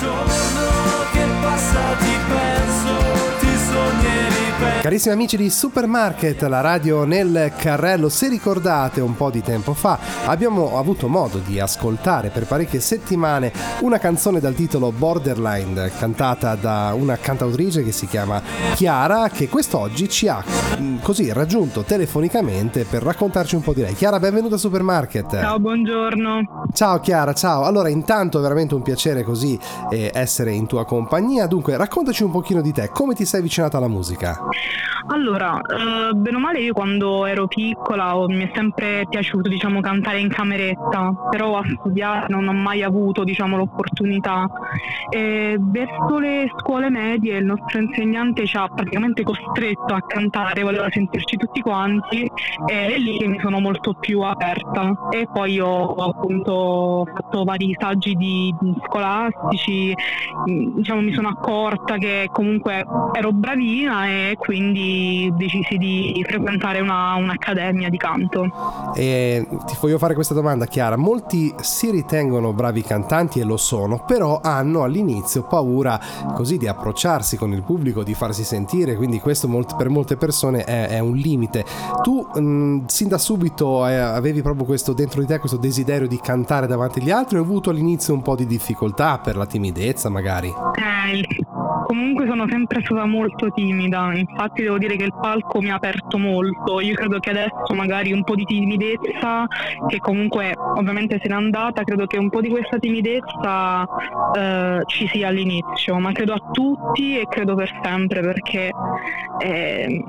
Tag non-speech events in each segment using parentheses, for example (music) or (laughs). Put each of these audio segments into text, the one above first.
soul. Carissimi amici di Supermarket, la radio nel carrello, se ricordate un po' di tempo fa abbiamo avuto modo di ascoltare per parecchie settimane una canzone dal titolo Borderline cantata da una cantautrice che si chiama Chiara che quest'oggi ci ha mm, così raggiunto telefonicamente per raccontarci un po' di lei. Chiara, benvenuta a Supermarket. Ciao, buongiorno. Ciao Chiara, ciao. Allora, intanto è veramente un piacere così eh, essere in tua compagnia. Dunque, raccontaci un pochino di te, come ti sei avvicinata alla musica? Allora, eh, bene o male io quando ero piccola oh, mi è sempre piaciuto diciamo cantare in cameretta, però a studiare non ho mai avuto diciamo l'opportunità. E verso le scuole medie il nostro insegnante ci ha praticamente costretto a cantare, voleva sentirci tutti quanti e è lì che mi sono molto più aperta. E poi ho appunto fatto vari saggi di, di scolastici, diciamo mi sono accorta che comunque ero bravina e quindi decisi di frequentare una, un'accademia di canto. E ti voglio fare questa domanda Chiara, molti si ritengono bravi cantanti e lo sono, però hanno all'inizio paura così di approcciarsi con il pubblico, di farsi sentire, quindi questo per molte persone è, è un limite. Tu mh, sin da subito eh, avevi proprio questo dentro di te, questo desiderio di cantare davanti agli altri o hai avuto all'inizio un po' di difficoltà per la timidezza magari? Eh, comunque sono sempre stata molto timida, infatti devo dire che il palco mi ha aperto molto. Io credo che adesso magari un po' di timidezza, che comunque ovviamente se n'è andata, credo che un po' di questa timidezza eh, ci sia all'inizio, ma credo a tutti e credo per sempre perché eh,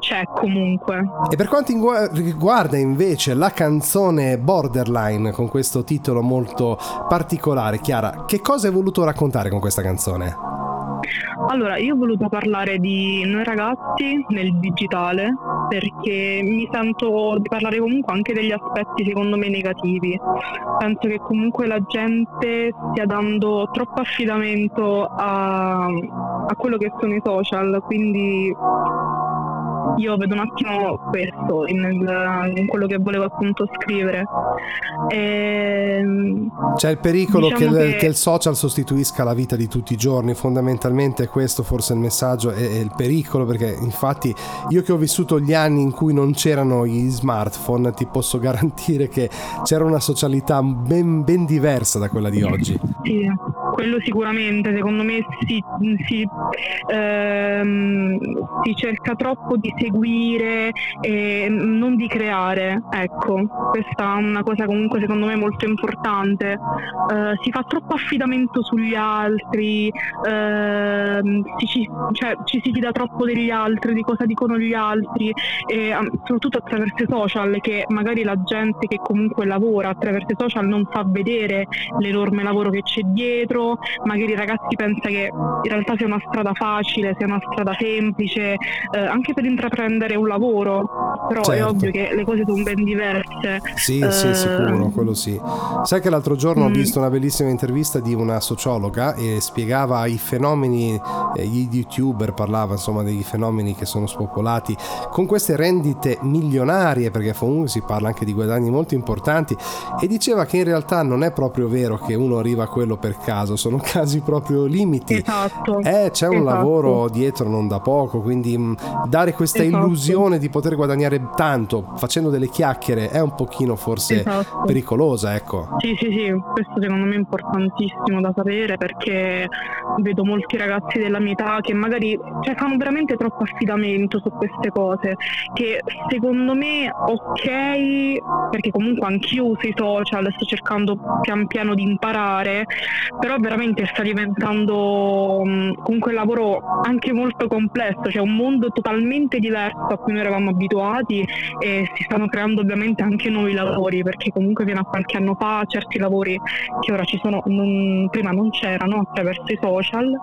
c'è comunque. E per quanto riguarda invece la canzone Borderline con questo titolo molto particolare, Chiara, che cosa hai voluto raccontare con questa canzone? Allora, io ho voluto parlare di noi ragazzi nel digitale perché mi sento di parlare comunque anche degli aspetti secondo me negativi. Penso che comunque la gente stia dando troppo affidamento a, a quello che sono i social, quindi io vedo un attimo questo in, in quello che volevo appunto scrivere. E, ehm, C'è il pericolo diciamo che, il, che... che, il, social sostituisca la vita di tutti i giorni, fondamentalmente questo forse è il messaggio e il pericolo perché infatti io che ho vissuto gli anni in cui non c'erano gli smartphone ti posso (laughs) garantire che c'era una socialità ben, ben diversa da quella di oggi. Sì, quello sicuramente, secondo me si, si, ehm, si cerca troppo di seguire e non di creare, ecco, questa è una cosa comunque secondo me molto importante. Uh, si fa troppo affidamento sugli altri, uh, ci, cioè, ci, si fida troppo degli altri, di cosa dicono gli altri, e, soprattutto attraverso i social che magari la gente che comunque lavora attraverso i social non fa vedere l'enorme lavoro che c'è dietro, magari i ragazzi pensano che in realtà sia una strada facile, sia una strada semplice, eh, anche per intraprendere intraprendere un lavoro, però certo. è ovvio che le cose sono ben diverse. Sì, eh... sì, sicuro, quello sì. Sai che l'altro giorno mm. ho visto una bellissima intervista di una sociologa e spiegava i fenomeni, eh, gli youtuber parlava insomma dei fenomeni che sono spopolati con queste rendite milionarie, perché comunque si parla anche di guadagni molto importanti, e diceva che in realtà non è proprio vero che uno arriva a quello per caso, sono (laughs) casi proprio limiti. Esatto. Eh, c'è un esatto. lavoro dietro non da poco, quindi mh, dare questa esatto. illusione di poter guadagnare tanto facendo delle chiacchiere è un pochino forse esatto. pericolosa, ecco. Sì, sì, sì, questo secondo me è importantissimo da sapere perché vedo molti ragazzi della mia età che magari cioè, fanno veramente troppo affidamento su queste cose che secondo me ok perché comunque anch'io uso i social sto cercando pian piano di imparare però veramente sta diventando comunque un lavoro anche molto complesso cioè un mondo totalmente diverso diverso a cui noi eravamo abituati e si stanno creando ovviamente anche nuovi lavori perché comunque fino a qualche anno fa certi lavori che ora ci sono non, prima non c'erano attraverso i social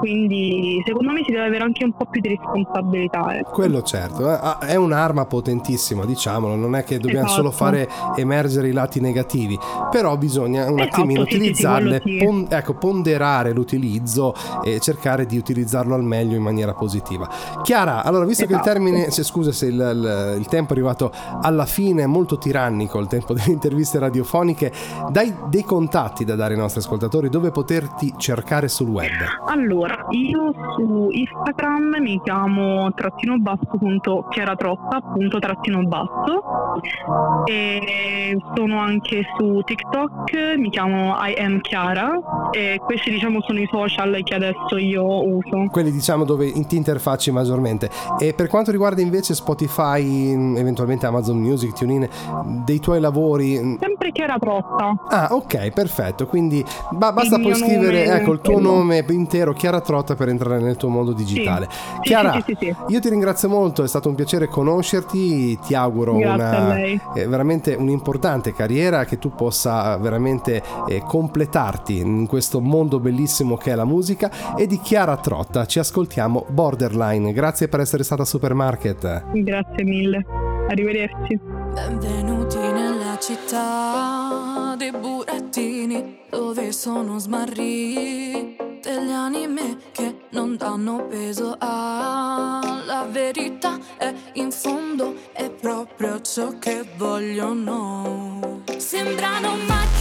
quindi secondo me si deve avere anche un po' più di responsabilità. Ecco. Quello certo, eh. ah, è un'arma potentissima, diciamolo, non è che dobbiamo esatto. solo fare emergere i lati negativi, però bisogna un esatto, attimino sì, utilizzarle, sì, pon- ecco, ponderare l'utilizzo e cercare di utilizzarlo al meglio in maniera positiva. Chiara, allora visto esatto. che il esatto. termine, se, scusa se il, il, il, tempo è arrivato alla fine, molto tirannico il tempo (laughs) delle interviste radiofoniche, dai dei contatti da dare ai nostri ascoltatori, dove poterti cercare sul web? Allora, io su Instagram mi chiamo trattino basso punto chiaratrotta appunto trattino basso e sono anche su TikTok, mi chiamo I am Chiara e questi diciamo sono i social che adesso io uso. Quelli diciamo dove ti interfacci maggiormente. E per quanto riguarda invece Spotify, eventualmente Amazon Music, TuneIn, dei tuoi lavori? Sempre Chiara Trotta. Ah, ok, perfetto. Quindi ba- basta poi scrivere ecco, il tuo nome intero, Chiara Trotta, per entrare nel tuo mondo digitale. Sì. Chiara, sì, sì, io ti ringrazio molto, è stato un piacere conoscerti, ti auguro una, eh, veramente un'importante carriera che tu possa veramente eh, completarti in questo mondo bellissimo che è la musica e di Chiara Trotta ci ascoltiamo Borderline. Grazie per essere stata a Supermarket. Grazie mille. Arrivederci. Benvenuti nella città dei burattini dove sono smarrite le anime che non danno peso alla verità e in fondo è proprio ciò che vogliono. Sembrano macchine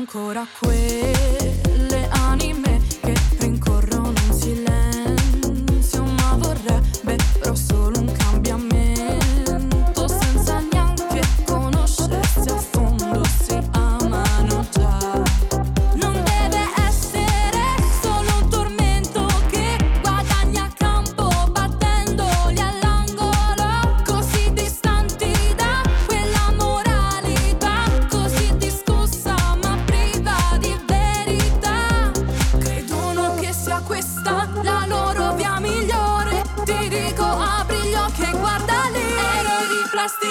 ancora quelle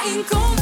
I'm going